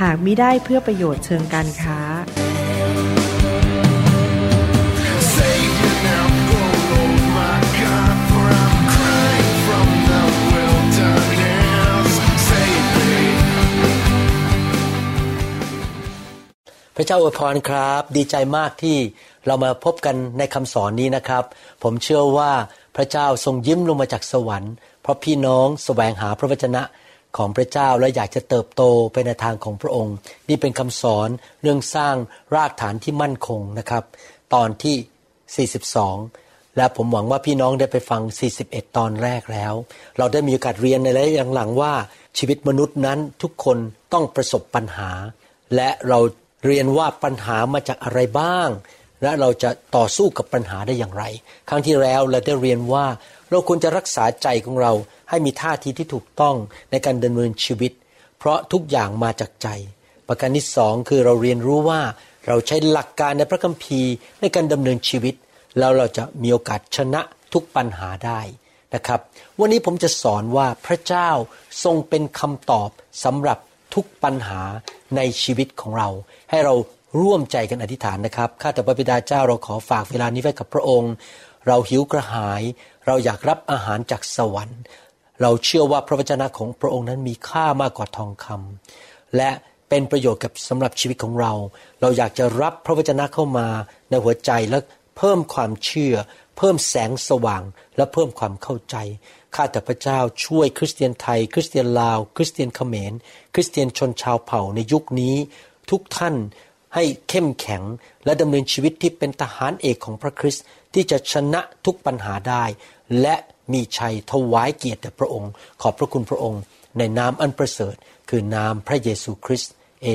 หากมิได้เพื่อประโยชน์เชิงการค้า พระเจ้าอวยพรครับ ดีใจมากที่เรามาพบกันในคำสอนนี้นะครับ ผมเชื่อว่าพระเจ้าทรงยิ้มลงมาจากสวรรค์ เพราะพี่น้องแสวงหาพระวจนะ ของพระเจ้าและอยากจะเติบโตไปในทางของพระองค์ นี่เป็นคำสอนเรื่องสร้างรากฐานที่มั่นคงนะครับ ตอนที่ 42 และผมหวังว่าพี่น้องได้ไปฟัง 41 ตอนแรกแล้ว เราได้มีโอกาสเรียนในระยะหลังว่าชีวิตมนุษย์นั้นทุกคนต้องประสบปัญหา และเราเรียนว่าปัญหามาจากอะไรบ้าง และเราจะต่อสู้กับปัญหาได้อย่างไร ครั้งที่แล้วเราได้เรียนว่า เราควรจะรักษาใจของเราให้มีท่าทีที่ถูกต้องในการดำเนินชีวิต เพราะทุกอย่างมาจากใจ ประการที่สองคือเราเรียนรู้ว่าเราใช้หลักการในพระคัมภีร์ในการดำเนินชีวิต แล้วเราจะมีโอกาสชนะทุกปัญหาได้นะครับ วันนี้ผมจะสอนว่าพระเจ้าทรงเป็นคำตอบสำหรับทุกปัญหาในชีวิตของเรา ให้เราร่วมใจกันอธิษฐานนะครับ ข้าแต่พระบิดาเจ้าเราขอฝากเวลานี้ไว้กับพระองค์ เราหิวกระหาย เราอยากรับอาหารจากสวรรค์ เราเชื่อว่าพระวจนะของพระองค์นั้นมีค่ามากกว่าทองคำและเป็นประโยชน์กับสำหรับชีวิตของเรา เราอยากจะรับพระวจนะเข้ามาในหัวใจและเพิ่มความเชื่อ เพิ่มแสงสว่างและเพิ่มความเข้าใจข้าแต่พระเจ้าช่วยคริสเตียนไทย คริสเตียนลาว คริสเตียนเขมร คริสเตียนชนชาวเผ่าในยุคนี้ ทุกท่านให้เข้มแข็งและดำเนินชีวิตที่เป็นทหารเอกของพระคริสต์ ที่จะชนะทุกปัญหาได้ และมีชัยถวายเกียรติแด่พระองค์ ขอบพระคุณพระองค์ ในนามอันประเสริฐ คือนามพระเยซูคริสต์เอ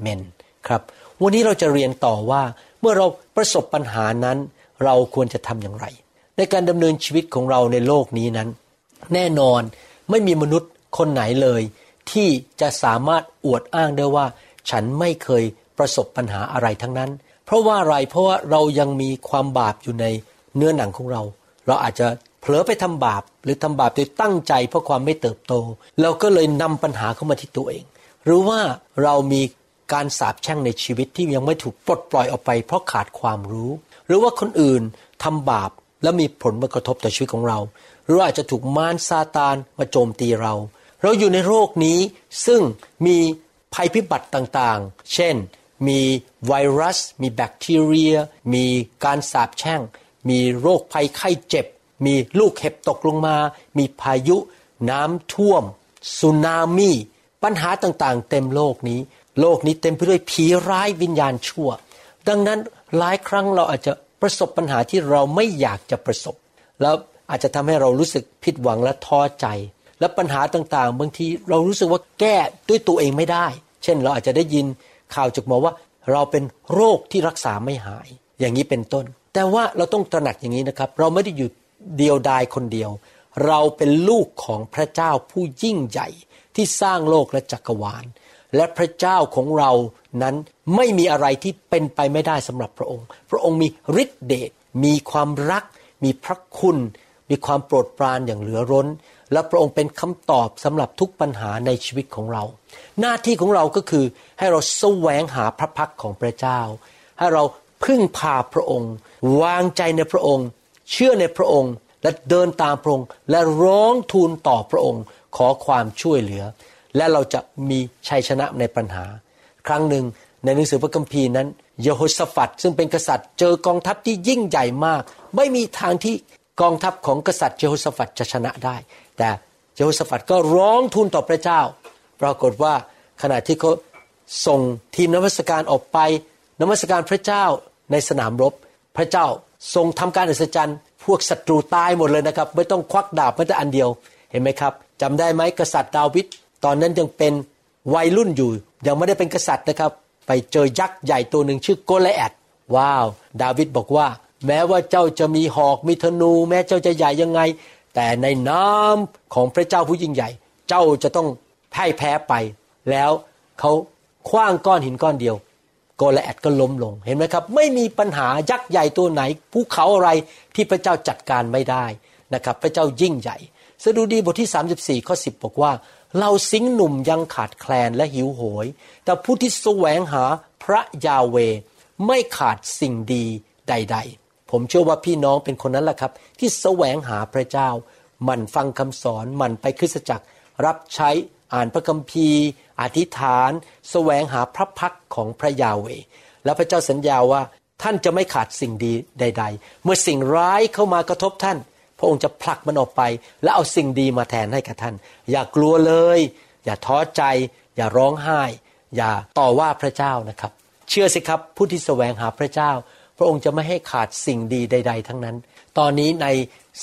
เมนครับ วันนี้เราจะเรียนต่อว่าเมื่อเราประสบปัญหานั้น เราควรจะทำอย่างไร ในการดำเนินชีวิตของเราในโลกนี้นั้น แน่นอนไม่มีมนุษย์คนไหนเลย ที่จะสามารถอวดอ้างได้ว่า ฉันไม่เคยประสบปัญหาอะไรทั้งนั้น เพราะว่าอะไรเพราะว่าเรายังมีความบาปอยู่ในเนื้อหนังของเรา เราอาจจะเผลอไปทำบาป หรือทำบาปโดยตั้งใจเพราะความไม่เติบโต เราก็เลยนำปัญหาเข้ามาที่ตัวเอง หรือว่าเรามีการสาปแช่งในชีวิตที่ยังไม่ถูกปลดปล่อยออกไป เพราะขาดความรู้ หรือว่าคนอื่นทำบาปแล้วมีผลมากระทบต่อชีวิตของเรา หรืออาจจะถูกมารซาตานมาโจมตีเรา เราอยู่ในโรคนี้ซึ่งมีภัยพิบัติต่างๆ เช่น มีไวรัส มีแบคทีเรีย มีการสาบแช่ง มีโรคภัยไข้เจ็บ มีลูกเห็บตกลงมา มีพายุ น้ำท่วมสึนามิ ปัญหาต่างๆ เต็มโลกนี้ โลกนี้เต็มไปด้วยผีร้ายวิญญาณชั่ว ดังนั้นหลายครั้งเราอาจจะประสบปัญหาที่เราไม่อยากจะประสบ แล้วอาจจะทำให้เรารู้สึกผิดหวังและท้อใจ และปัญหาต่างๆ บางทีเรารู้สึกว่าแก้ด้วยตัวเองไม่ได้ เช่นเราอาจจะได้ยิน ข่าวจากหมอว่าเราเป็นโรคที่รักษาไม่หาย อย่างนี้เป็นต้น แต่ว่าเราต้องตระหนักอย่างนี้นะครับ เราไม่ได้อยู่เดียวดายคนเดียว เราเป็นลูกของพระเจ้าผู้ยิ่งใหญ่ที่สร้างโลกและจักรวาล และพระเจ้าของเรานั้นไม่มีอะไรที่เป็นไปไม่ได้สำหรับพระองค์ พระองค์มีฤทธิเดชมีความรัก มีพระคุณ มีความโปรดปรานอย่างเหลือร้น และพระองค์เป็นคำตอบสำหรับทุกปัญหาในชีวิตของเรา หน้าที่ของเราก็คือให้เราแสวงหาพระพักของพระเจ้า ให้เราพึ่งพาพระองค์ วางใจในพระองค์ เชื่อในพระองค์และเดินตามพระองค์ และร้องทูลต่อพระองค์ ขอความช่วยเหลือ และเราจะมีชัยชนะในปัญหา ครั้งหนึ่งในหนังสือพระคัมภีร์นั้นเยโฮสฟัดซึ่งเป็นกษัตริย์เจอกองทัพที่ยิ่งใหญ่มาก ไม่มีทางที่ กองทัพของกษัตริย์เยโฮสฟัดจะชนะได้ แต่เยโฮสฟัดก็ร้องทูลต่อพระเจ้า ปรากฏว่าขณะที่เขาส่งทีมนมัสการออกไปนมัสการพระเจ้าในสนามรบ พระเจ้าทรงทำการอัศจรรย์ พวกศัตรูตายหมดเลยนะครับ ไม่ต้องควักดาบแม้แต่อันเดียวเห็นไหมครับจำได้ไหมกษัตริย์ดาวิดตอนนั้นยังเป็นวัยรุ่นอยู่ ยังไม่ได้เป็นกษัตริย์นะครับ ไปเจอยักษ์ใหญ่ตัวหนึ่งชื่อโกลแอดว้าว ดาวิดบอกว่า แม้ว่าเจ้าจะมีหอกมีธนู แม้เจ้าจะใหญ่ยังไง แต่ในน้ำของพระเจ้าผู้ยิ่งใหญ่ เจ้าจะต้องพ่ายแพ้ไป แล้วเขาคว้างก้อนหินก้อนเดียวโกลแอดก็ล้มลงเห็นไหมครับ ไม่มีปัญหายักษ์ใหญ่ตัวไหนภูเขาอะไรที่พระเจ้าจัดการไม่ได้นะครับ พระเจ้ายิ่งใหญ่สดุดีบทที่ 34ข้อ10 บอกว่า เราสิงหนุ่มยังขาดแคลนและหิวโหย แต่ผู้ที่แสวงหาพระยาเวไม่ขาดสิ่งดีใด ๆ ผมเชื่อว่าพี่น้องเป็นคนนั้นแหละครับ ที่แสวงหาพระเจ้าหมันฟังคำสอนหมันไปคริสตจักร รับใช้อ่านพระคัมภีร์ อธิษฐานแสวงหาพระพักของพระยาเวแล้วพระเจ้าสัญญาว่าท่านจะไม่ขาดสิ่งดีใด ๆ เมื่อสิ่งร้ายเข้ามากระทบท่าน พระองค์จะผลักมันออกไป แล้วเอาสิ่งดีมาแทนให้กับท่าน อย่ากลัวเลย อย่าท้อใจ อย่าร้องไห้ อย่าต่อว่าพระเจ้านะครับ เชื่อสิครับผู้ที่แสวงหาพระเจ้า พระองค์จะไม่ให้ขาดสิ่งดีใด ๆ ทั้งนั้น ตอนนี้ใน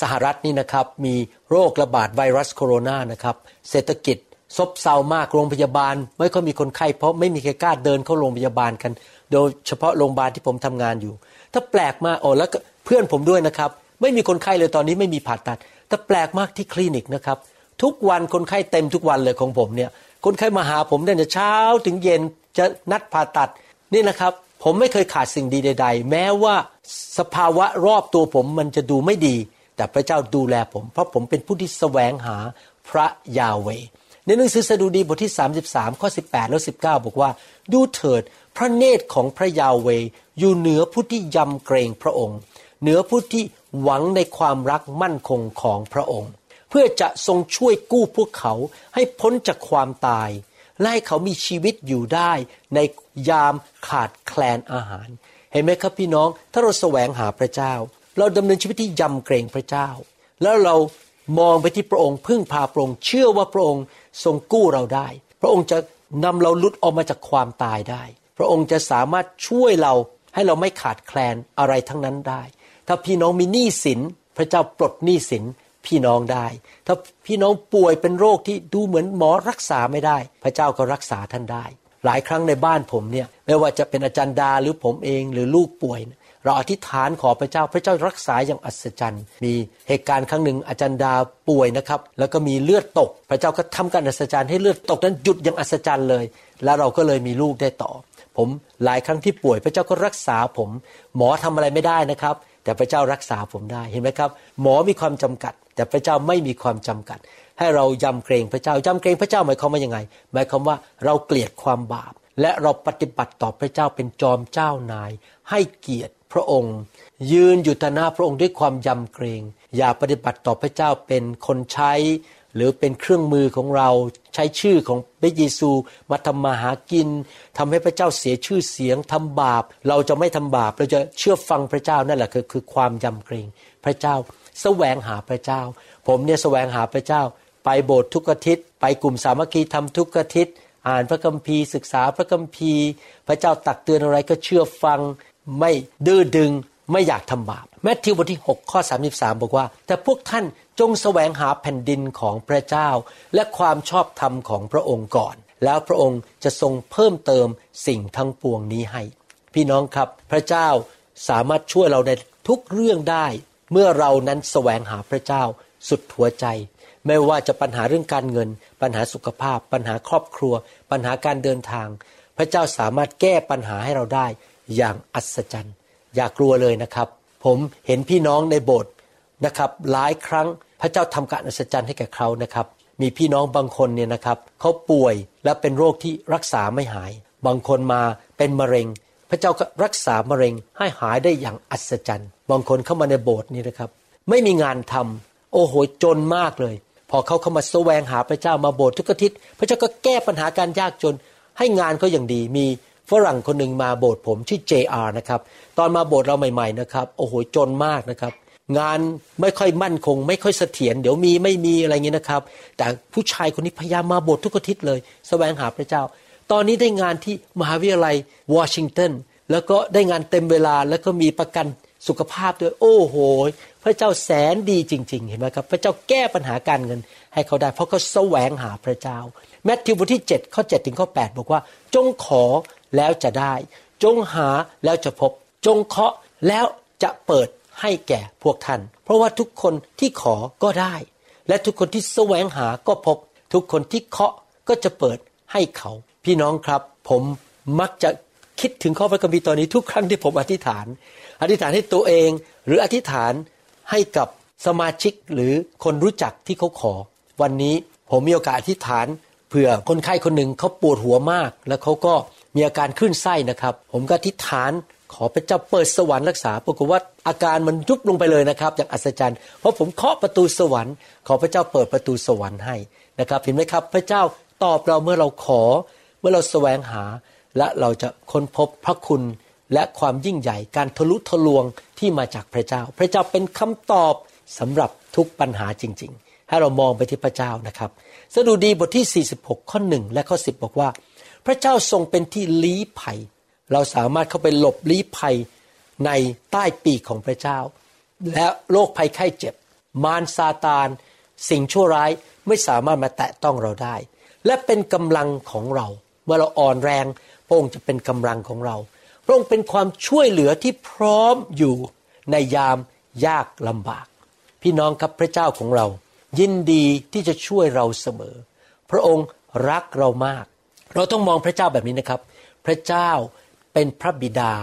สหรัฐนี่นะครับมีโรคระบาดไวรัสโคโรนานะครับเศรษฐกิจซบเซามากโรงพยาบาล ไม่ค่อยมีคนไข้เพราะไม่มีใครกล้าเดินเข้าโรงพยาบาลกัน โดยเฉพาะโรงพยาบาลที่ผมทำงานอยู่ ถ้าแปลกมากโอ้แล้วก็เพื่อนผมด้วยนะครับ ไม่มีคนไข้เลยตอนนี้ไม่มีผ่าตัด แต่แปลกมากที่คลินิกนะครับ ทุกวันคนไข้เต็มทุกวันเลยของผมเนี่ยคนไข้มาหาผมตั้งแต่เช้าถึงเย็นจะนัดผ่าตัดนี่นะครับ ผมไม่เคยขาดสิ่งดีใด ๆ แม้ว่าสภาวะรอบตัวผมมันจะดูไม่ดี แต่พระเจ้าดูแลผม เพราะผมเป็นผู้ที่แสวงหาพระยาเวในหนังสือสดุดีบทที่ 33 ข้อ 18 แล้ว19 บอกว่า ดูเถิดพระเนตรของพระยาเวอยู่เหนือผู้ที่ยำเกรงพระองค์ เหนือผู้ที่หวังในความรักมั่นคงของพระองค์ เพื่อจะทรงช่วยกู้พวกเขาให้พ้นจากความตาย และให้เขามีชีวิตอยู่ได้ใน ยามขาดแคลนอาหาร เห็นไหมครับพี่น้องถ้าเราแสวงหาพระเจ้า เราดำเนินชีวิตที่ยำเกรงพระเจ้า แล้วเรามองไปที่พระองค์พึ่งพาพระองค์เชื่อว่าพระองค์ทรงกู้เราได้ พระองค์จะนำเราลุดออกมาจากความตายได้ พระองค์จะสามารถช่วยเราให้เราไม่ขาดแคลนอะไรทั้งนั้นได้ ถ้าพี่น้องมีหนี้สินพระเจ้าปลดหนี้สินพี่น้องได้ ถ้าพี่น้องป่วยเป็นโรคที่ดูเหมือนหมอรักษาไม่ได้ พระเจ้าก็รักษาท่านได้ หลายครั้งในบ้านผมเนี่ยไม่ว่าจะเป็นอาจารย์ดาหรือผมเองหรือลูกป่วย เราอธิษฐานขอพระเจ้าพระเจ้ารักษาอย่างอัศจรรย์ มีเหตุการณ์ครั้งหนึ่งอาจารย์ดาป่วยนะครับ แล้วก็มีเลือดตก พระเจ้าก็ทำการอัศจรรย์ให้เลือดตกนั้นหยุดอย่างอัศจรรย์เลย แล้วเราก็เลยมีลูกได้ต่อ ผมหลายครั้งที่ป่วย พระเจ้าก็รักษาผม หมอทำอะไรไม่ได้นะครับ แต่พระเจ้ารักษาผมได้เห็นไหมครับ หมอมีความจำกัด แต่พระเจ้าไม่มีความจำกัด ให้เรายำเกรงพระเจ้ายำเกรงพระเจ้าหมายความว่ายังไง หมายความว่าเราเกลียดความบาป และเราปฏิบัติต่อพระเจ้าเป็นจอมเจ้านาย ให้เกียรติพระองค์ ยืนอยู่ต่อหน้าพระองค์ด้วยความยำเกรง อย่าปฏิบัติต่อพระเจ้าเป็นคนใช้ หรือเป็นเครื่องมือของเราใช้ชื่อของพระเยซูมาทำมาหากินทำให้พระเจ้าเสียชื่อเสียงทำบาป เราจะไม่ทำบาปเราจะเชื่อฟังพระเจ้านั่นแหละคือคือความยำเกรง พระเจ้าแสวงหาพระเจ้า ผมเนี่ยแสวงหาพระเจ้า ไปโบสถ์ทุกอาทิตย์ ไปกลุ่มสามัคคีทำทุกอาทิตย์ อ่านพระคัมภีร์ศึกษาพระคัมภีร์ พระเจ้าตักเตือนอะไรก็เชื่อฟัง ไม่ดื้อดึงไม่อยากทำบาปแมทธิวบทที่ 6 ข้อ 33 บอกว่า แต่พวกท่านจงแสวงหาแผ่นดินของพระเจ้า และความชอบธรรมของพระองค์ก่อน แล้วพระองค์จะทรงเพิ่มเติมสิ่งทั้งปวงนี้ให้ พี่น้องครับพระเจ้าสามารถช่วยเราในทุกเรื่องได้ เมื่อเรานั้นแสวงหาพระเจ้าสุดหัวใจ ไม่ว่าจะปัญหาเรื่องการเงิน ปัญหาสุขภาพ ปัญหาครอบครัว ปัญหาการเดินทาง พระเจ้าสามารถแก้ปัญหาให้เราได้อย่างอัศจรรย์ อย่ากลัวเลยนะครับ ผมเห็นพี่น้องในโบสถ์นะครับหลายครั้งพระเจ้าทำการอัศจรรย์ให้แก่เขานะครับ มีพี่น้องบางคนเนี่ยนะครับเขาป่วยและเป็นโรคที่รักษาไม่หาย บางคนมาเป็นมะเร็ง พระเจ้าก็รักษามะเร็งให้หายได้อย่างอัศจรรย์ บางคนเข้ามาในโบสถ์นี่นะครับ ไม่มีงานทำโอ้โหจนมากเลย พอเขาเข้ามาแสวงหาพระเจ้ามาโบสถ์ทุกอาทิตย์พระเจ้าก็แก้ปัญหาการยากจน ให้งานเขาอย่างดีมีฝรั่งคนหนึ่งมาโบสถ์ผมชื่อ JR นะครับตอนมาโบสถ์เราใหม่ ๆนะครับ โอ้โหจนมากนะครับ งานไม่ค่อยมั่นคง ไม่ค่อยเสถียรเดี๋ยวมีไม่มีอะไรเงี้ยนะครับ แต่ผู้ชายคนนี้พยายามมาโบสถ์ทุกอาทิตย์เลยแสวงหาพระเจ้า ตอนนี้ได้งานที่มหาวิทยาลัย วอชิงตันแล้วก็ได้งานเต็มเวลาแล้วก็มีประกัน สุขภาพด้วยโอ้โห พระเจ้าแสนดีจริง ๆ เห็นไหมครับ พระเจ้าแก้ปัญหาการเงินให้เขาได้ เพราะเขาแสวงหาพระเจ้าแมทธิวบทที่7ข้อ7ถึงข้อ8บอกว่า จงขอแล้วจะได้ จงหาแล้วจะพบ จงเคาะแล้วจะเปิดให้แก่พวกท่าน เพราะว่าทุกคนที่ขอก็ได้ และทุกคนที่แสวงหาก็พบ ทุกคนที่เคาะก็จะเปิดให้เขา พี่น้องครับ ผมมักจะ คิดถึงข้อพระคัมภีร์ตอนนี้ทุกครั้งที่ผมอธิษฐาน อธิษฐานให้ตัวเอง หรืออธิษฐานให้กับสมาชิกหรือคนรู้จักที่เขาขอ วันนี้ผมมีโอกาสอธิษฐานเผื่อคนไข้คนหนึ่งเขาปวดหัวมาก แล้วเขาก็มีอาการขึ้นไส้นะครับ ผมก็อธิษฐานขอพระเจ้าเปิดสวรรค์รักษาปรากฏว่าอาการมันยุบลงไปเลยนะครับ อย่างอัศจรรย์ เพราะผมเคาะประตูสวรรค์ ขอพระเจ้าเปิดประตูสวรรค์ให้นะครับเห็นไหมครับ พระเจ้าตอบเราเมื่อเราขอ เมื่อเราแสวงหา และเราจะค้นพบพระคุณและความยิ่งใหญ่การทะลุทะลวงที่มาจากพระเจ้า พระเจ้าเป็นคำตอบสำหรับทุกปัญหาจริง ๆ ให้เรามองไปที่พระเจ้านะครับ สดุดีบทที่ 46 ข้อหนึ่งและข้อ 10 บอกว่า พระเจ้าทรงเป็นที่ลี้ภัย เราสามารถเข้าไปหลบลี้ภัยในใต้ปีกของพระเจ้า และโรคภัยไข้เจ็บ มารซาตาน สิ่งชั่วร้ายไม่สามารถมาแตะต้องเราได้ และเป็นกำลังของเรา เมื่อเราอ่อนแรง ระองค์จะเป็นกำลังของเรา พระองค์เป็นความช่วยเหลือที่พร้อมอยู่ในยามยากลำบาก พี่น้องครับพระเจ้าของเรา ยินดีที่จะช่วยเราเสมอ พระองค์รักเรามาก เราต้องมองพระเจ้าแบบนี้นะครับ พระเจ้าเป็นพระบิดา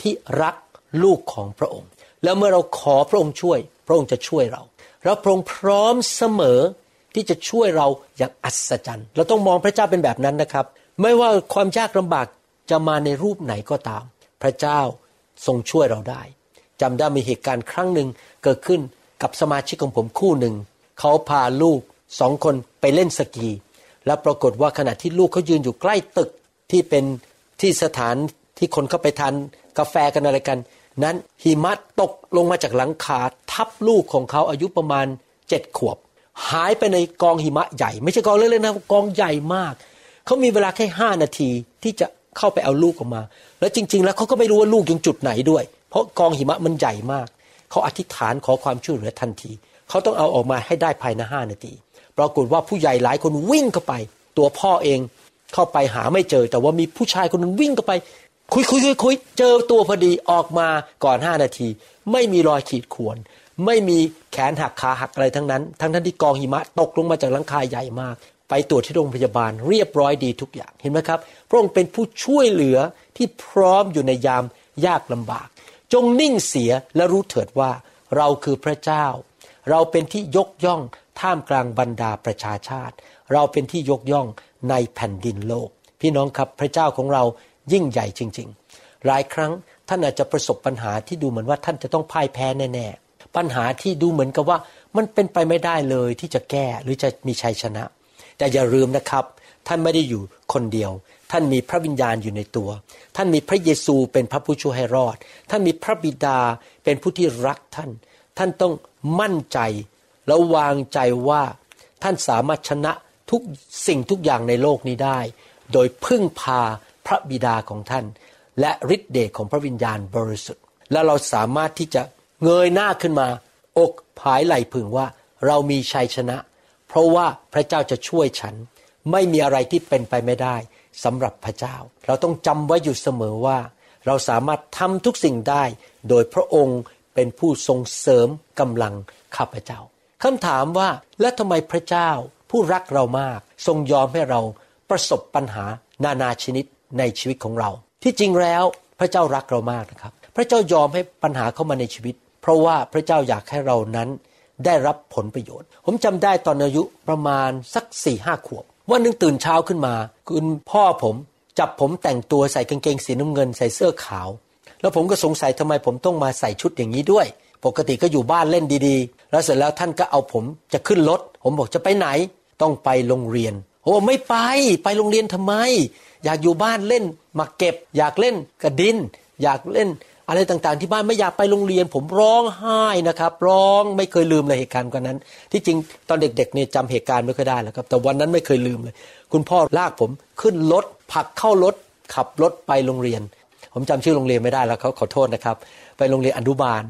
ที่รักลูกของพระองค์ แล้วเมื่อเราขอพระองค์ช่วย พระองค์จะช่วยเราแล้วพระองค์พร้อมเสมอที่จะช่วยเราอย่างอัศจรรย์ เราต้องมองพระเจ้าเป็นแบบนั้นนะครับ ไม่ว่าความยากลำบากจะมาในรูปไหนก็ตาม พระเจ้าทรงช่วยเราได้จำได้มีเหตุการณ์ครั้งหนึ่งเกิดขึ้นกับสมาชิกของผมคู่หนึ่ง เขาพาลูกสองคนไปเล่นสกี แล้วปรากฏว่าขณะที่ลูกเขายืนอยู่ใกล้ตึกที่เป็นที่สถานที่คนเข้าไปทานกาแฟกันอะไรกัน นั้นหิมะตกลงมาจากหลังคาทับลูกของเขาอายุประมาณเจ็ดขวบ หายไปในกองหิมะใหญ่ ไม่ใช่กองเล็กๆนะกองใหญ่มาก เขามีเวลาแค่ห้านาทีที่จะเข้าไปเอาลูกออกมา แล้วจริง ๆ แล้วเขาก็ไม่รู้ว่าลูกยังจุดไหนด้วย เพราะกองหิมะมันใหญ่มาก เขาอธิษฐานขอความช่วยเหลือทันที เขาต้องเอาออกมาให้ได้ภายในห้านาที ปรากฏว่าผู้ใหญ่หลายคนวิ่งเข้าไป ตัวพ่อเองเข้าไปหาไม่เจอ แต่ว่ามีผู้ชายคนนึงวิ่งเข้าไป คุยคุยคุยคุยเจอตัวพอดีออกมาก่อนห้านาที ไม่มีรอยขีดข่วนไม่มีแขนหักขาหักอะไรทั้งนั้น ทั้งทั้งที่กองหิมะตกลงมาจากหลังคาใหญ่มาก ไปตรวจที่โรงพยาบาลเรียบร้อยดีทุกอย่างเห็นไหมครับพระองค์เป็นผู้ช่วยเหลือที่พร้อมอยู่ในยามยากลำบาก จงนิ่งเสียและรู้เถิดว่าเราคือพระเจ้า เราเป็นที่ยกย่องท่ามกลางบรรดาประชาชาติ เราเป็นที่ยกย่องในแผ่นดินโลก พี่น้องครับพระเจ้าของเรายิ่งใหญ่จริง ๆ หลายครั้งท่านอาจจะประสบปัญหาที่ดูเหมือนว่าท่านจะต้องพ่ายแพ้แน่ๆปัญหาที่ดูเหมือนกับว่ามันเป็นไปไม่ได้เลยที่จะแก้หรือจะมีชัยชนะ แต่อย่าลืมนะครับ ท่านไม่ได้อยู่คนเดียว ท่านมีพระวิญญาณอยู่ในตัว ท่านมีพระเยซูเป็นพระผู้ช่วยให้รอด ท่านมีพระบิดาเป็นผู้ที่รักท่าน ท่านต้องมั่นใจแล้ววางใจว่าท่านสามารถชนะทุกสิ่งทุกอย่างในโลกนี้ได้ โดยพึ่งพาพระบิดาของท่าน และฤทธิเดชของพระวิญญาณบริสุทธิ์ และเราสามารถที่จะเงยหน้าขึ้นมา อกผายไหลพึงว่าเรามีชัยชนะ เพราะว่าพระเจ้าจะช่วยฉัน ไม่มีอะไรที่เป็นไปไม่ได้สำหรับพระเจ้า เราต้องจำไว้อยู่เสมอว่า เราสามารถทำทุกสิ่งได้ โดยพระองค์เป็นผู้ทรงเสริมกำลังข้าพเจ้าคำถามว่าและทำไมพระเจ้าผู้รักเรามาก ทรงยอมให้เราประสบปัญหานานาชนิดในชีวิตของเรา ที่จริงแล้วพระเจ้ารักเรามากนะครับ พระเจ้ายอมให้ปัญหาเข้ามาในชีวิต เพราะว่าพระเจ้าอยากให้เรานั้น ได้รับผลประโยชน์ ผมจำได้ตอนอายุประมาณสักสี่ห้าขวบ วันหนึ่งตื่นเช้าขึ้นมา คุณพ่อผมจับผมแต่งตัวใส่กางเกงสีน้ำเงินใส่เสื้อขาว แล้วผมก็สงสัยทำไมผมต้องมาใส่ชุดอย่างนี้ด้วย ปกติก็อยู่บ้านเล่นดีๆ แล้วเสร็จแล้วท่านก็เอาผมจะขึ้นรถ ผมบอกจะไปไหน ต้องไปโรงเรียนผมบอกไม่ไป ไปโรงเรียนทำไม อยากอยู่บ้านเล่นมาเก็บ อยากเล่นกระดิน อยากเล่น อะไรต่างๆ ที่บ้านไม่อยากไปโรงเรียน ผมร้องไห้นะครับ ร้องไม่เคยลืมเลยเหตุการณ์กันนั้น ที่จริงตอนเด็กๆเนี่ยจำเหตุการณ์ไม่ค่อยได้แล้วครับ แต่วันนั้นไม่เคยลืมเลย คุณพ่อลากผมขึ้นรถผักเข้ารถขับรถไปโรงเรียน ผมจำชื่อโรงเรียนไม่ได้แล้วเขาขอโทษนะครับ ไปโรงเรียนอนุบาล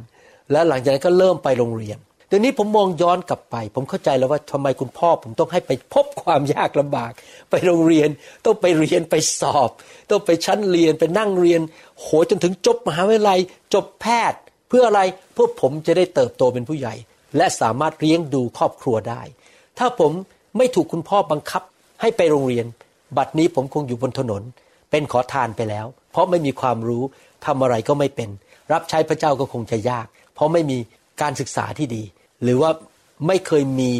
แล้วหลังจากนั้นก็เริ่มไปโรงเรียน เดี๋ยวนี้ผมมองย้อนกลับไป ผมเข้าใจแล้วว่าทำไมคุณพ่อ ผมต้องให้ไปพบความยากลำบาก ไปโรงเรียน ต้องไปเรียนไปสอบ ต้องไปชั้นเรียนไปนั่งเรียน โหจนถึงจบมหาวิทยาลัย จบแพทย์ เพื่ออะไรเพื่อผมจะได้เติบโตเป็นผู้ใหญ่ และสามารถเลี้ยงดูครอบครัวได้ ถ้าผมไม่ถูกคุณพ่อบังคับให้ไปโรงเรียน บัดนี้ผมคงอยู่บนถนน เป็นขอทานไปแล้ว เพราะไม่มีความรู้ทำอะไรก็ไม่เป็น รับใช้พระเจ้าก็คงจะยาก เพราะไม่มีการศึกษาที่ดี หรือว่าไม่เคยมี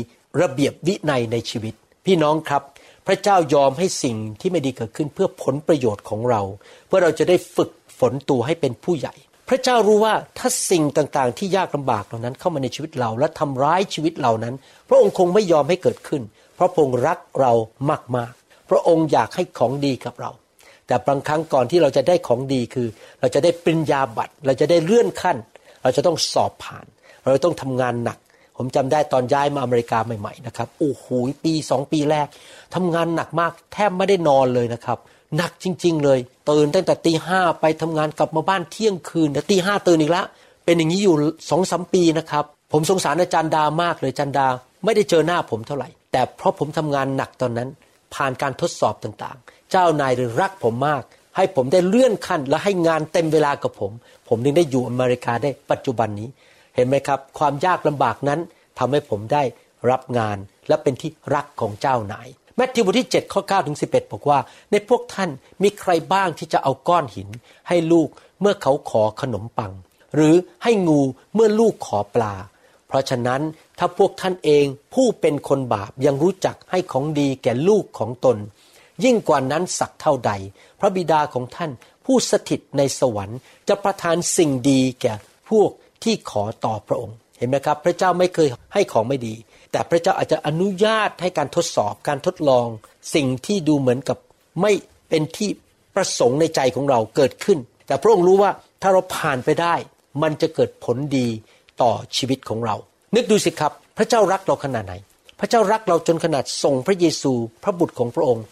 ระเบียบวินัยในชีวิต พี่น้องครับ พระเจ้ายอมให้สิ่งที่ไม่ดีเกิดขึ้นเพื่อผลประโยชน์ของเรา เพื่อเราจะได้ฝึกฝนตัวให้เป็นผู้ใหญ่ พระเจ้ารู้ว่าถ้าสิ่งต่างๆ ที่ยากลำบากเหล่านั้นเข้ามาในชีวิตเราและทำร้ายชีวิตเรานั้น พระองค์คงไม่ยอมให้เกิดขึ้น เพราะพระองค์รักเรามากๆ พระองค์อยากให้ของดีกับเรา แต่บางครั้งก่อนที่เราจะได้ของดีคือ เราจะได้ปริญญาบัตร เราจะได้เลื่อนขั้น เราจะต้องสอบผ่าน เราต้องทำงานหนัก ผมจำได้ตอนย้ายมาอเมริกาใหม่ๆนะครับโอ้โหปีสองปีแรกทำงานหนักมากแทบไม่ได้นอนเลยนะครับหนักจริง ๆ เลยตื่นตั้งแต่ตีห้าไปทำงานกลับมาบ้านเที่ยงคืนแต่ตีห้าตื่นอีกแล้วเป็นอย่างนี้อยู่สองสามปีนะครับ ผมสงสารอาจารย์ดามากเลยอาจารย์ดา ไม่ได้เจอหน้าผมเท่าไหร่ แต่เพราะผมทำงานหนักตอนนั้น ผ่านการทดสอบต่างๆ เจ้านายเลยรักผมมาก ให้ผมได้เลื่อนขั้นและให้งานเต็มเวลากับผม ผมถึงได้อยู่อเมริกาได้ปัจจุบันนี้ เห็นไหมครับ ความยากลำบากนั้นทำให้ผมได้รับงานและเป็นที่รักของเจ้านายแมทธิวบทที่ 7 ข้อ9ถึง11 บอกว่า ในพวกท่านมีใครบ้างที่จะเอาก้อนหิน ให้ลูกเมื่อเขาขอขนมปัง หรือให้งูเมื่อลูกขอปลา เพราะฉะนั้นถ้าพวกท่านเองผู้เป็นคนบาปยังรู้จักให้ของดีแก่ลูกของตน ยิ่งกว่านั้นสักเท่าใด พระบิดาของท่านผู้สถิตในสวรรค์จะประทานสิ่งดีแก่พวก ที่ขอต่อพระองค์ เห็นไหมครับ พระเจ้าไม่เคยให้ของไม่ดี แต่พระเจ้าอาจจะอนุญาตให้การทดสอบการทดลอง สิ่งที่ดูเหมือนกับไม่เป็นที่ประสงค์ในใจของเราเกิดขึ้น แต่พระองค์รู้ว่าถ้าเราผ่านไปได้ มันจะเกิดผลดีต่อชีวิตของเรา นึกดูสิครับ พระเจ้ารักเราขนาดไหน พระเจ้ารักเราจนขนาดส่งพระเยซู พระบุตรของพระองค์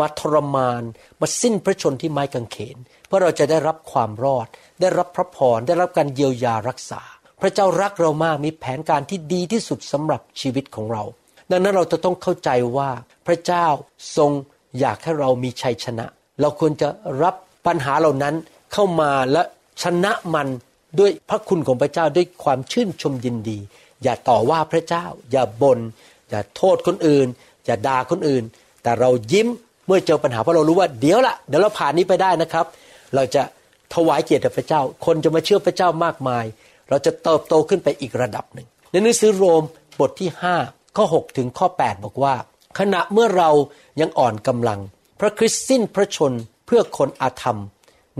มาทรมาน มาสิ้นพระชนที่ไม้กางเขน เพื่อเราจะได้รับความรอด ได้รับพระพรได้รับการเยียวยารักษา พระเจ้ารักเรามากมีแผนการที่ดีที่สุดสำหรับชีวิตของเรา ดังนั้นเราจะต้องเข้าใจว่าพระเจ้าทรงอยากให้เรามีชัยชนะ เราควรจะรับปัญหาเหล่านั้นเข้ามาและชนะมันด้วยพระคุณของพระเจ้าด้วยความชื่นชมยินดี อย่าต่อว่าพระเจ้า อย่าบน่นอย่าโทษคนอื่น อย่าด่าคนอื่น แต่เรายิ้มเมื่อเจอปัญหาเพราะเรารู้ว่าเดี๋ยวละเดี๋ยวเราผ่านนี้ไปได้นะครับ เราจะ ถวายเกียรติแด่พระเจ้า คนจะมาเชื่อพระเจ้ามากมาย เราจะเติบโตขึ้นไปอีกระดับหนึ่ง ในหนังสือโรมบทที่ 5 ข้อ 6 ถึงข้อ 8 บอกว่า ขณะเมื่อเรายังอ่อนกำลัง พระคริสต์สิ้นพระชนเพื่อคนอาธรรม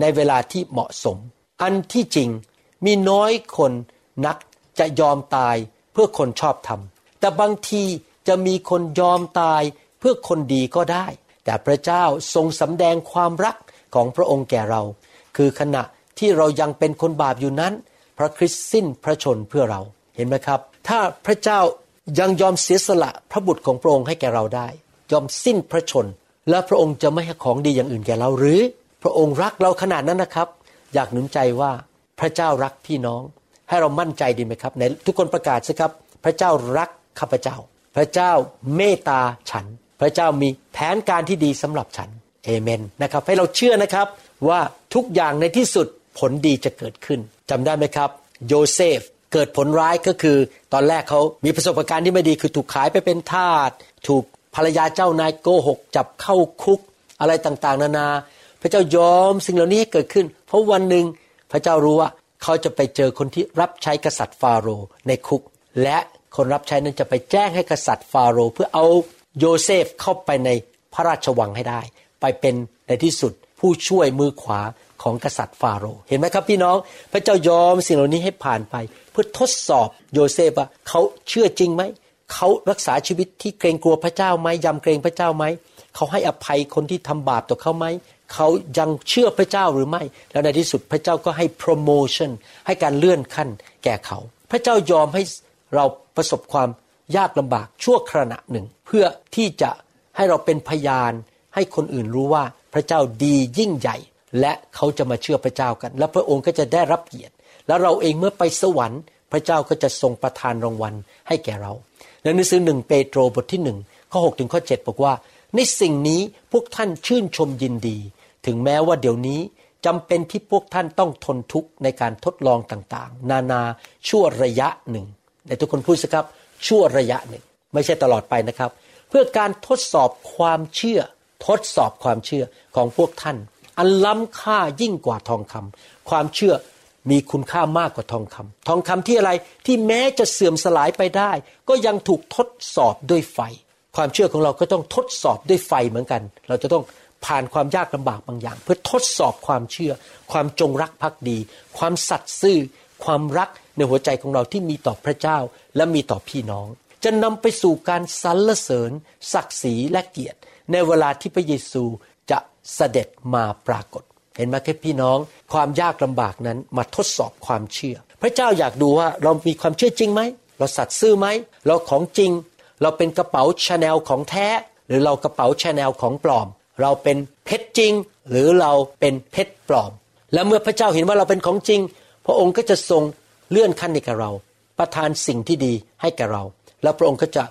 ในเวลาที่เหมาะสม อันที่จริงมีน้อยคนนักจะยอมตายเพื่อคนชอบธรรม แต่บางทีจะมีคนยอมตายเพื่อคนดีก็ได้ แต่พระเจ้าทรงสำแดงความรักของพระองค์แก่เรา คือขณะที่เรายังเป็นคนบาปอยู่นั้น พระคริสต์สิ้นพระชนเพื่อเราเห็นไหมครับ ถ้าพระเจ้ายังยอมเสียสละพระบุตรของพระองค์ให้แก่เราได้ ยอมสิ้นพระชน และพระองค์จะไม่ให้ของดีอย่างอื่นแก่เราหรือ พระองค์รักเราขนาดนั้นนะครับ อยากหนุนใจว่าพระเจ้ารักพี่น้อง ให้เรามั่นใจดีไหมครับในทุกคนประกาศสิครับ พระเจ้ารักข้าพเจ้า พระเจ้าเมตตาฉัน พระเจ้ามีแผนการที่ดีสำหรับฉันเอเมนนะครับ ให้เราเชื่อนะครับว่า ทุกอย่างในที่สุดผลดีจะเกิดขึ้นจำได้ไหมครับ โยเซฟเกิดผลร้ายก็คือ ตอนแรกเขามีประสบการณ์ที่ไม่ดีคือถูกขายไปเป็นทาสถูกภรรยาเจ้านายโกหก จับเข้าคุกอะไรต่างๆ นานา พระเจ้ายอมสิ่งเหล่านี้ให้เกิดขึ้น เพราะวันหนึ่งพระเจ้ารู้ว่าเขาจะไปเจอคนที่รับใช้กษัตริย์ฟาโรห์ในคุก และคนรับใช้นั้นจะไปแจ้งให้กษัตริย์ฟาโรห์เพื่อเอาโยเซฟเข้าไปในพระราชวังให้ได้ ไปเป็นในที่สุด ผู้ช่วยมือขวาของกษัตริย์ฟาโรห์เห็นไหมครับพี่น้อง พระเจ้ายอมสิ่งเหล่านี้ให้ผ่านไป เพื่อทดสอบโยเซฟว่าเขาเชื่อจริงไหมเขารักษาชีวิตที่เกรงกลัวพระเจ้าไหมยำเกรงพระเจ้าไหมเขาให้อภัยคนที่ทำบาปต่อเขาไหมเขายังเชื่อพระเจ้าหรือไม่ แล้วในที่สุดพระเจ้าก็ให้ promotion ให้การเลื่อนขั้นแก่เขา พระเจ้ายอมให้เราประสบความยากลำบากชั่วขณะหนึ่ง เพื่อที่จะให้เราเป็นพยาน ให้คนอื่นรู้ว่าพระเจ้าดียิ่งใหญ่ และเขาจะมาเชื่อพระเจ้ากัน และพระองค์ก็จะได้รับเกียรติ แล้วเราเองเมื่อไปสวรรค์ พระเจ้าก็จะทรงประทานรางวัลให้แก่เราในหนังสือหนึ่งเปโตรบทที่หนึ่งข้อ6ถึงข้อ7บอกว่า ในสิ่งนี้พวกท่านชื่นชมยินดี ถึงแม้ว่าเดี๋ยวนี้จำเป็นที่พวกท่านต้องทนทุกข์ในการทดลองต่างๆ นานาชั่วระยะหนึ่งแต่ทุกคนพูดสิครับชั่วระยะหนึ่ง ไม่ใช่ตลอดไปนะครับ เพื่อการทดสอบความเชื่อ ทดสอบความเชื่อของพวกท่าน อันล้ำค่ายิ่งกว่าทองคำความเชื่อมีคุณค่ามากกว่าทองคำทองคำที่อะไรที่แม้จะเสื่อมสลายไปได้ ก็ยังถูกทดสอบด้วยไฟ ความเชื่อของเราก็ต้องทดสอบด้วยไฟเหมือนกัน เราจะต้องผ่านความยากลำบากบางอย่าง เพื่อทดสอบความเชื่อ ความจงรักภักดี ความสัตย์ซื่อ ความรักในหัวใจของเราที่มีต่อพระเจ้าและมีต่อพี่น้อง จะนำไปสู่การสรรเสริญ ศักดิ์ศรีและเกียรติ ในเวลาที่พระเยซูจะเสด็จมาปรากฏ เห็นไหมครับพี่น้อง ความยากลำบากนั้นมาทดสอบความเชื่อ พระเจ้าอยากดูว่าเรามีความเชื่อจริงไหม เราสัตย์ซื่อไหม เราของจริง เราเป็นกระเป๋าชาแนลของแท้ หรือเรากระเป๋าชาแนลของปลอม เราเป็นเพชรจริง หรือเราเป็นเพชรปลอม และเมื่อพระเจ้าเห็นว่าเราเป็นของจริง พระองค์ก็จะทรงเลื่อนขั้นให้แกเรา ประทานสิ่งที่ดีให้แก่เรา แล้วพระองค์ก็จะ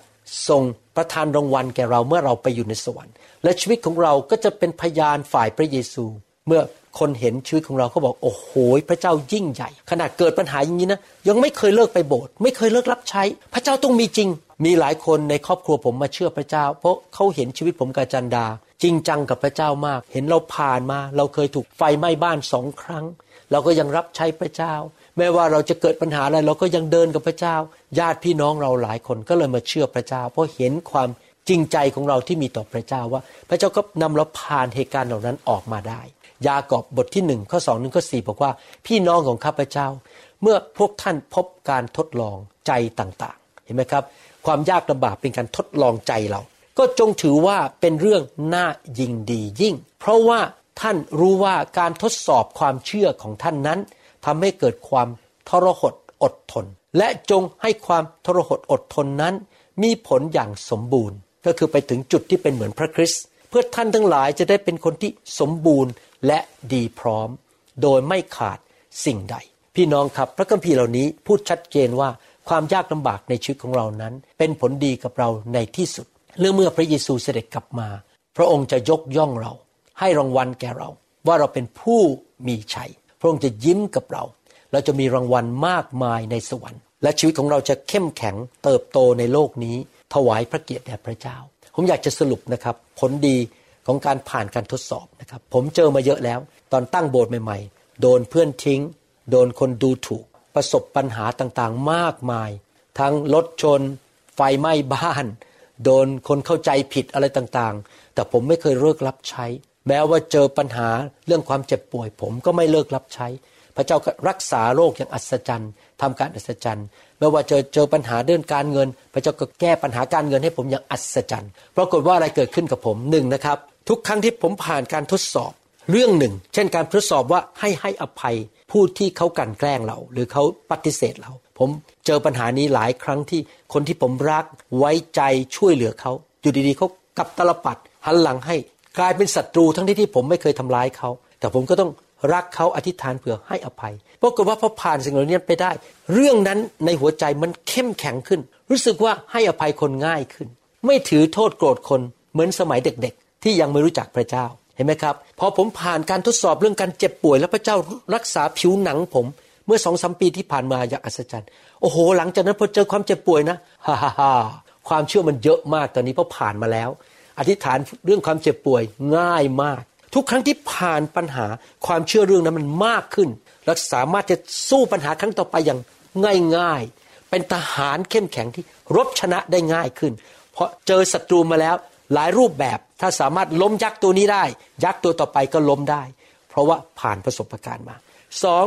ทรงประทานรางวัลแก่เราเมื่อเราไปอยู่ในสวรรค์ และชีวิตของเราก็จะเป็นพยานฝ่ายพระเยซู เมื่อคนเห็นชีวิตของเราเขาบอกโอ้โหพระเจ้ายิ่งใหญ่ขนาดเกิดปัญหาอย่างนี้นะยังไม่เคยเลิกไปโบสถ์ไม่เคยเลิกรับใช้ พระเจ้าต้องมีจริง มีหลายคนในครอบครัวผมมาเชื่อพระเจ้า เพราะเขาเห็นชีวิตผมกับจันดา จริงจังกับพระเจ้ามาก เห็นเราผ่านมา เราเคยถูกไฟไหม้บ้านสองครั้ง เราก็ยังรับใช้พระเจ้า แม้ว่าเราจะเกิดปัญหาอะไรเราก็ยังเดินกับพระเจ้า ญาติพี่น้องเราหลายคนก็เลยมาเชื่อพระเจ้า เพราะเห็นความจริงใจของเราที่มีต่อพระเจ้าว่า พระเจ้าก็นำเราผ่านเหตุการณ์เหล่านั้นออกมาได้ ยากอบบทที่หนึ่งข้อสองหนึ่งข้อสี่บอกว่า พี่น้องของข้าพเจ้า เมื่อพวกท่านพบการทดลองใจต่างๆ เห็นไหมครับ ความยากลำบากเป็นการทดลองใจเรา ก็จงถือว่าเป็นเรื่องน่ายิงดียิ่ง เพราะว่าท่านรู้ว่าการทดสอบความเชื่อของท่านนั้น ทำให้เกิดความทรหดอดทน และจงให้ความทรหดอดทนนั้น มีผลอย่างสมบูรณ์ ก็คือไปถึงจุดที่เป็นเหมือนพระคริสต์เพื่อท่านทั้งหลายจะได้เป็นคนที่สมบูรณ์และดีพร้อม โดยไม่ขาดสิ่งใด พี่น้องครับพระคัมภีร์เหล่านี้พูดชัดเจนว่าความยากลำบากในชีวิตของเรานั้น เป็นผลดีกับเราในที่สุดเรื่องเมื่อพระเยซูเสด็จกลับมา พระองค์จะยกย่องเรา ให้รางวัลแก่เรา ว่าเราเป็นผู้มีชัย พระองค์จะยิ้มกับเรา เราจะมีรางวัลมากมายในสวรรค์ และชีวิตของเราจะเข้มแข็งเติบโตในโลกนี้ ถวายพระเกียรติแด่พระเจ้า ผมอยากจะสรุปนะครับ ผลดีของการผ่านการทดสอบนะครับ ผมเจอมาเยอะแล้ว ตอนตั้งโบสถ์ใหม่ๆ โดนเพื่อนทิ้ง โดนคนดูถูก ประสบปัญหาต่างๆ มากมาย ทั้งรถชน ไฟไหม้บ้าน โดนคนเข้าใจผิดอะไรต่างๆ แต่ผมไม่เคยเลิกรับใช้ แม้ว่าเจอปัญหาเรื่องความเจ็บป่วย ผมก็ไม่เลิกรับใช้ พระเจ้าก็รักษาโรคอย่างอัศจรรย์ทำการอัศจรรย์ไม่ว่าเจอเจอปัญหาเรื่องการเงิน พระเจ้าก็แก้ปัญหาการเงินให้ผมอย่างอัศจรรย์ปรากฏว่าอะไรเกิดขึ้นกับผมหนึ่งนะครับ ทุกครั้งที่ผมผ่านการทดสอบ เรื่องหนึ่ง เช่นการทดสอบว่าให้ให้อภัยผู้ที่เขากั่นแกล้งเรา หรือเขาปฏิเสธเรา ผมเจอปัญหานี้หลายครั้งที่คนที่ผมรักไว้ใจช่วยเหลือเขาอยู่ดีๆเขากลับตลปัดหันหลังให้ กลายเป็นศัตรูทั้งที่ที่ผมไม่เคยทำร้ายเขา แต่ผมก็ต้องรักเขาอธิษฐานเผื่อให้อภัยปรากฏว่าพอผ่านสิ่งเหล่านี้ไปได้ เรื่องนั้นในหัวใจมันเข้มแข็งขึ้น รู้สึกว่าให้อภัยคนง่ายขึ้น ไม่ถือโทษโกรธคนเหมือนสมัยเด็กๆ ที่ยังไม่รู้จักพระเจ้าเห็นไหมครับ พอผมผ่านการทดสอบเรื่องการเจ็บป่วย แล้วพระเจ้ารักษาผิวหนังผม เมื่อสองสมปีที่ผ่านมาอย่างอัศจรรย์โอ้โห หลังจากนั้นพอเจอความเจ็บป่วยนะฮ่าฮ่าฮ่าความเชื่อมันเยอะมากตอนนี้เพราะผ่านมาแล้ว อธิษฐานเรื่องความเจ็บป่วยง่ายมาก ทุกครั้งที่ผ่านปัญหาความเชื่อเรื่องนั้นมันมากขึ้น และสามารถจะสู้ปัญหาครั้งต่อไปอย่างง่ายๆ เป็นทหารเข้มแข็งที่รบชนะได้ง่ายขึ้น เพราะเจอศัตรูมาแล้วหลายรูปแบบถ้าสามารถล้มยักษ์ตัวนี้ได้ ยักษ์ตัวต่อไปก็ล้มได้ เพราะว่าผ่านประสบการณ์มาสอง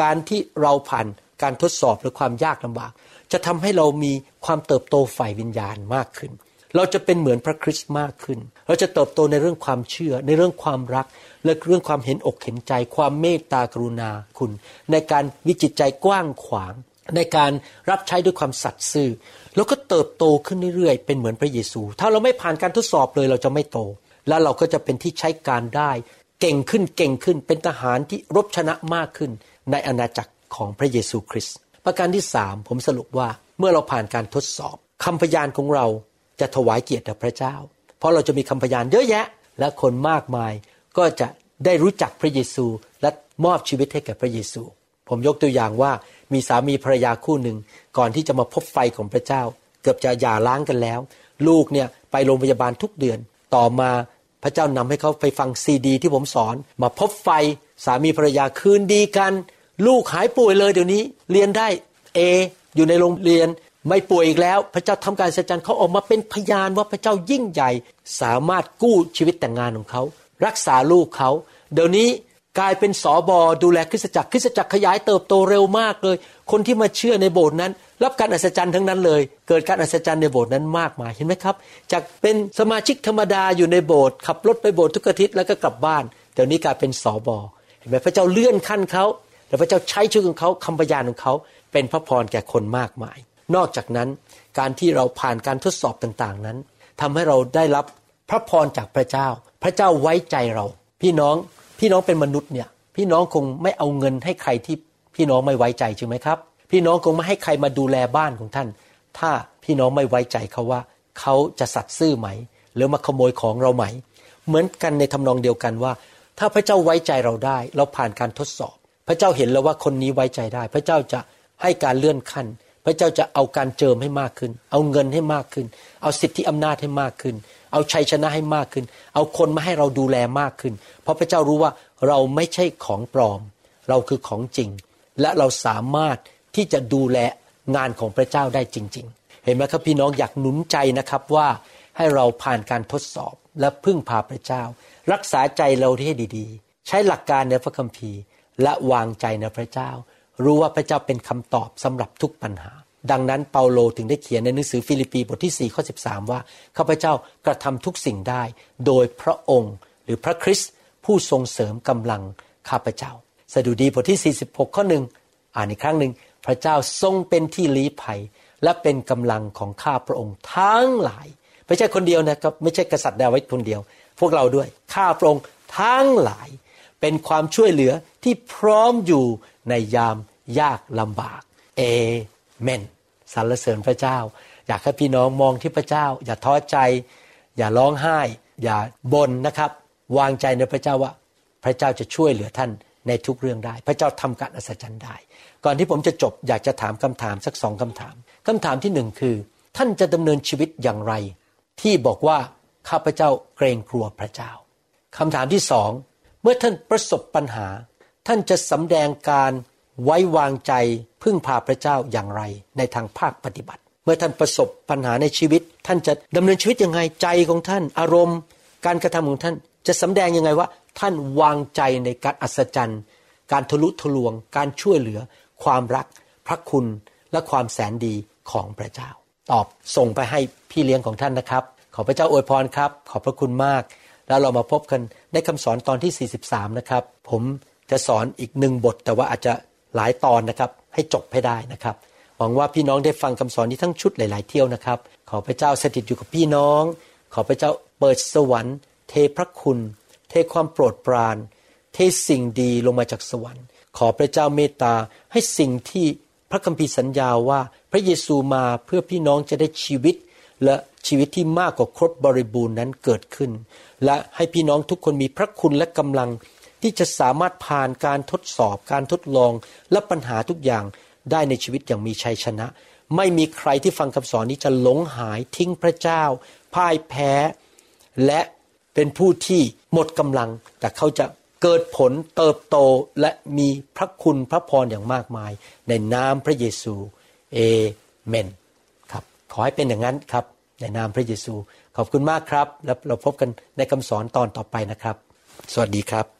การที่เราผ่านการทดสอบหรือความยากลำบาก จะทำให้เรามีความเติบโตฝ่ายวิญญาณมากขึ้น เราจะเป็นเหมือนพระคริสต์มากขึ้น เราจะเติบโตในเรื่องความเชื่อ ในเรื่องความรัก และเรื่องความเห็นอกเห็นใจ ความเมตตากรุณาคุณ ในการวิจิตใจกว้างขวาง ในการรับใช้ด้วยความสัตย์ซื่อ แล้วก็เติบโตขึ้นเรื่อยๆ เป็นเหมือนพระเยซู ถ้าเราไม่ผ่านการทดสอบเลยเราจะไม่โต แล้วเราก็จะเป็นที่ใช้การได้ เก่งขึ้นเก่งขึ้น เป็นทหารที่รบชนะมากขึ้น ในอาณาจักรของพระเยซูคริสต์ ประการที่สามผมสรุปว่าเมื่อเราผ่านการทดสอบคำพยานของเรา จะถวายเกียรติแด่พระเจ้า เพราะเราจะมีคำพยานเยอะแยะ และคนมากมายก็จะได้รู้จักพระเยซูและมอบชีวิตให้แก่พระเยซู ผมยกตัวอย่างว่ามีสามีภรรยาคู่หนึ่งก่อนที่จะมาพบไฟของพระเจ้า เกือบจะหย่าร้างกันแล้ว ลูกเนี่ยไปโรงพยาบาลทุกเดือน ต่อมาพระเจ้านำให้เขาไปฟังซีดี ที่ผมสอน มาพบไฟสามีภรรยาคืนดีกัน ลูกหายป่วยเลยเดี๋ยวนี้ เรียนได้เออยู่ในโรงเรียน ไม่ป่วยอีกแล้ว พระเจ้าทำการสัจจันเขาออกมาเป็นพยานว่าพระเจ้ายิ่งใหญ่ สามารถกู้ชีวิตแต่งงานของเขา รักษาลูกเขา เดี๋ยวนี้กลายเป็นสอบอดูแลคริสตจักรคริสตจักรขยายเติบโตเร็วมากเลย คนที่มาเชื่อในโบสถ์นั้น รับการอัศจรรย์ทั้งนั้นเลย เกิดการอัศจรรย์ในโบสถ์นั้นมากมายเห็นไหมครับ จากเป็นสมาชิกธรรมดาอยู่ในโบสถ์ขับรถไปโบสถ์ทุกอาทิตย์แล้วก็กลับบ้านเดี๋ยวนี้กลายเป็นสอบอเห็นไหมพระเจ้าเลื่อนขั้นเขาและพระเจ้าใช้ชื่อของเขาคำพยานของเขา เป็นพระพรแก่คนมากมาย นอกจากนั้น การที่เราผ่านการทดสอบต่างๆนั้นทำให้เราได้รับพระพรจากพระเจ้า พระเจ้าไว้ใจเรา พี่น้องพี่น้องเป็นมนุษย์เนี่ย พี่น้องคงไม่เอาเงินให้ใครที่พี่น้องไม่ไว้ใจใช่ไหมครับ พี่น้องคงไม่ให้ใครมาดูแลบ้านของท่าน ถ้าพี่น้องไม่ไว้ใจเขาว่า เขาจะสัตย์ซื่อไหม หรือมาขโมยของเราไหม เหมือนกันในทำนองเดียวกันว่า ถ้าพระเจ้าไว้ใจเราได้ เราผ่านการทดสอบ พระเจ้าเห็นแล้วว่าคนนี้ไว้ใจได้ พระเจ้าจะให้การเลื่อนขั้น พระเจ้าจะเอาการเจิมให้มากขึ้น เอาเงินให้มากขึ้น เอาสิทธิอำนาจให้มากขึ้น เอาชัยชนะให้มากขึ้น เอาคนมาให้เราดูแลมากขึ้น เพราะพระเจ้ารู้ว่าเราไม่ใช่ของปลอม เราคือของจริง และเราสามารถที่จะดูแลงานของพระเจ้าได้จริง ๆ เห็นไหมครับพี่น้องอยากหนุนใจนะครับว่าให้เราผ่านการทดสอบและพึ่งพาพระเจ้า รักษาใจเราให้ดีๆ ใช้หลักการในพระคัมภีร์ และวางใจในพระเจ้า รู้ว่าพระเจ้าเป็นคำตอบสำหรับทุกปัญหา ดังนั้นเปาโลถึงได้เขียนในหนังสือฟิลิปปีบทที่4ข้อ13 ว่าข้าพเจ้ากระทำทุกสิ่งได้ โดยพระองค์ หรือพระคริสต์ผู้ทรงเสริมกำลังข้าพเจ้าสดุดีบทที่ 46 ข้อหนึ่งอ่านอีกครั้งหนึ่งพระเจ้าทรงเป็นที่ลี้ภัย และเป็นกำลังของข้าพระองค์ทั้งหลายไม่ใช่คนเดียวนะครับไม่ใช่กษัตริย์ดาวิดคนเดียว พวกเราด้วยข้าพระองค์ทั้งหลาย เป็นความช่วยเหลือที่พร้อมอยู่ในยาม ยากลำบากเอเมนสรรเสริญพระเจ้า อยากให้พี่น้องมองที่พระเจ้า อย่าท้อใจ อย่าร้องไห้ อย่าบ่นนะครับ วางใจในพระเจ้าว่า พระเจ้าจะช่วยเหลือท่านในทุกเรื่องได้ พระเจ้าทำการอัศจรรย์ได้ ก่อนที่ผมจะจบอยากจะถามคำถามสักสองคำถามคำถามที่หนึ่งคือ ท่านจะดำเนินชีวิตอย่างไร ที่บอกว่าข้าพเจ้าเกรงกลัวพระเจ้าคำถามที่สองเมื่อท่านประสบปัญหา ท่านจะสำแดงการ ไว้วางใจพึ่งพาพระเจ้าอย่างไร ในทางภาคปฏิบัติ เมื่อท่านประสบปัญหาในชีวิต ท่านจะดำเนินชีวิตยังไงใจของท่าน อารมณ์ การกระทำของท่านจะสำแดงยังไงว่า ท่านวางใจในการอัศจรรย์ การทะลุทะลวง การช่วยเหลือ ความรัก พระคุณและความแสนดีของพระเจ้า ตอบส่งไปให้พี่เลี้ยงของท่านนะครับ ขอพระเจ้าอวยพรครับ ขอบพระคุณมาก แล้วเรามาพบกันในคำสอนตอนที่ 43 นะครับ ผมจะสอนอีกหนึ่งบท แต่ว่าอาจจะ หลายตอนนะครับให้จบให้ได้นะครับ หวังว่าพี่น้องได้ฟังคำสอนนี้ทั้งชุดหลาย ๆ เที่ยวนะครับ ขอพระเจ้าสถิตอยู่กับพี่น้อง ขอพระเจ้าเปิดสวรรค์ เทพระคุณ เทความโปรดปราน เทสิ่งดีลงมาจากสวรรค์ ขอพระเจ้าเมตตาให้สิ่งที่พระคัมภีร์สัญญาว่าพระเยซูมาเพื่อพี่น้องจะได้ชีวิต และชีวิตที่มากกว่าครบบริบูรณ์นั้นเกิดขึ้น และให้พี่น้องทุกคนมีพระคุณและกำลัง ที่จะสามารถผ่านการทดสอบการทดลองและปัญหาทุกอย่างได้ในชีวิตอย่างมีชัยชนะ ไม่มีใครที่ฟังคำสอนนี้จะหลงหายทิ้งพระเจ้า พ่ายแพ้ และเป็นผู้ที่หมดกำลัง แต่เขาจะเกิดผลเติบโตและมีพระคุณพระพรอย่างมากมาย ในนามพระเยซูเอเมนครับขอให้เป็นอย่างนั้นครับ ในนามพระเยซู ขอบคุณมากครับ แล้วเราพบกันในคำสอนตอนต่อไปนะครับ สวัสดีครับ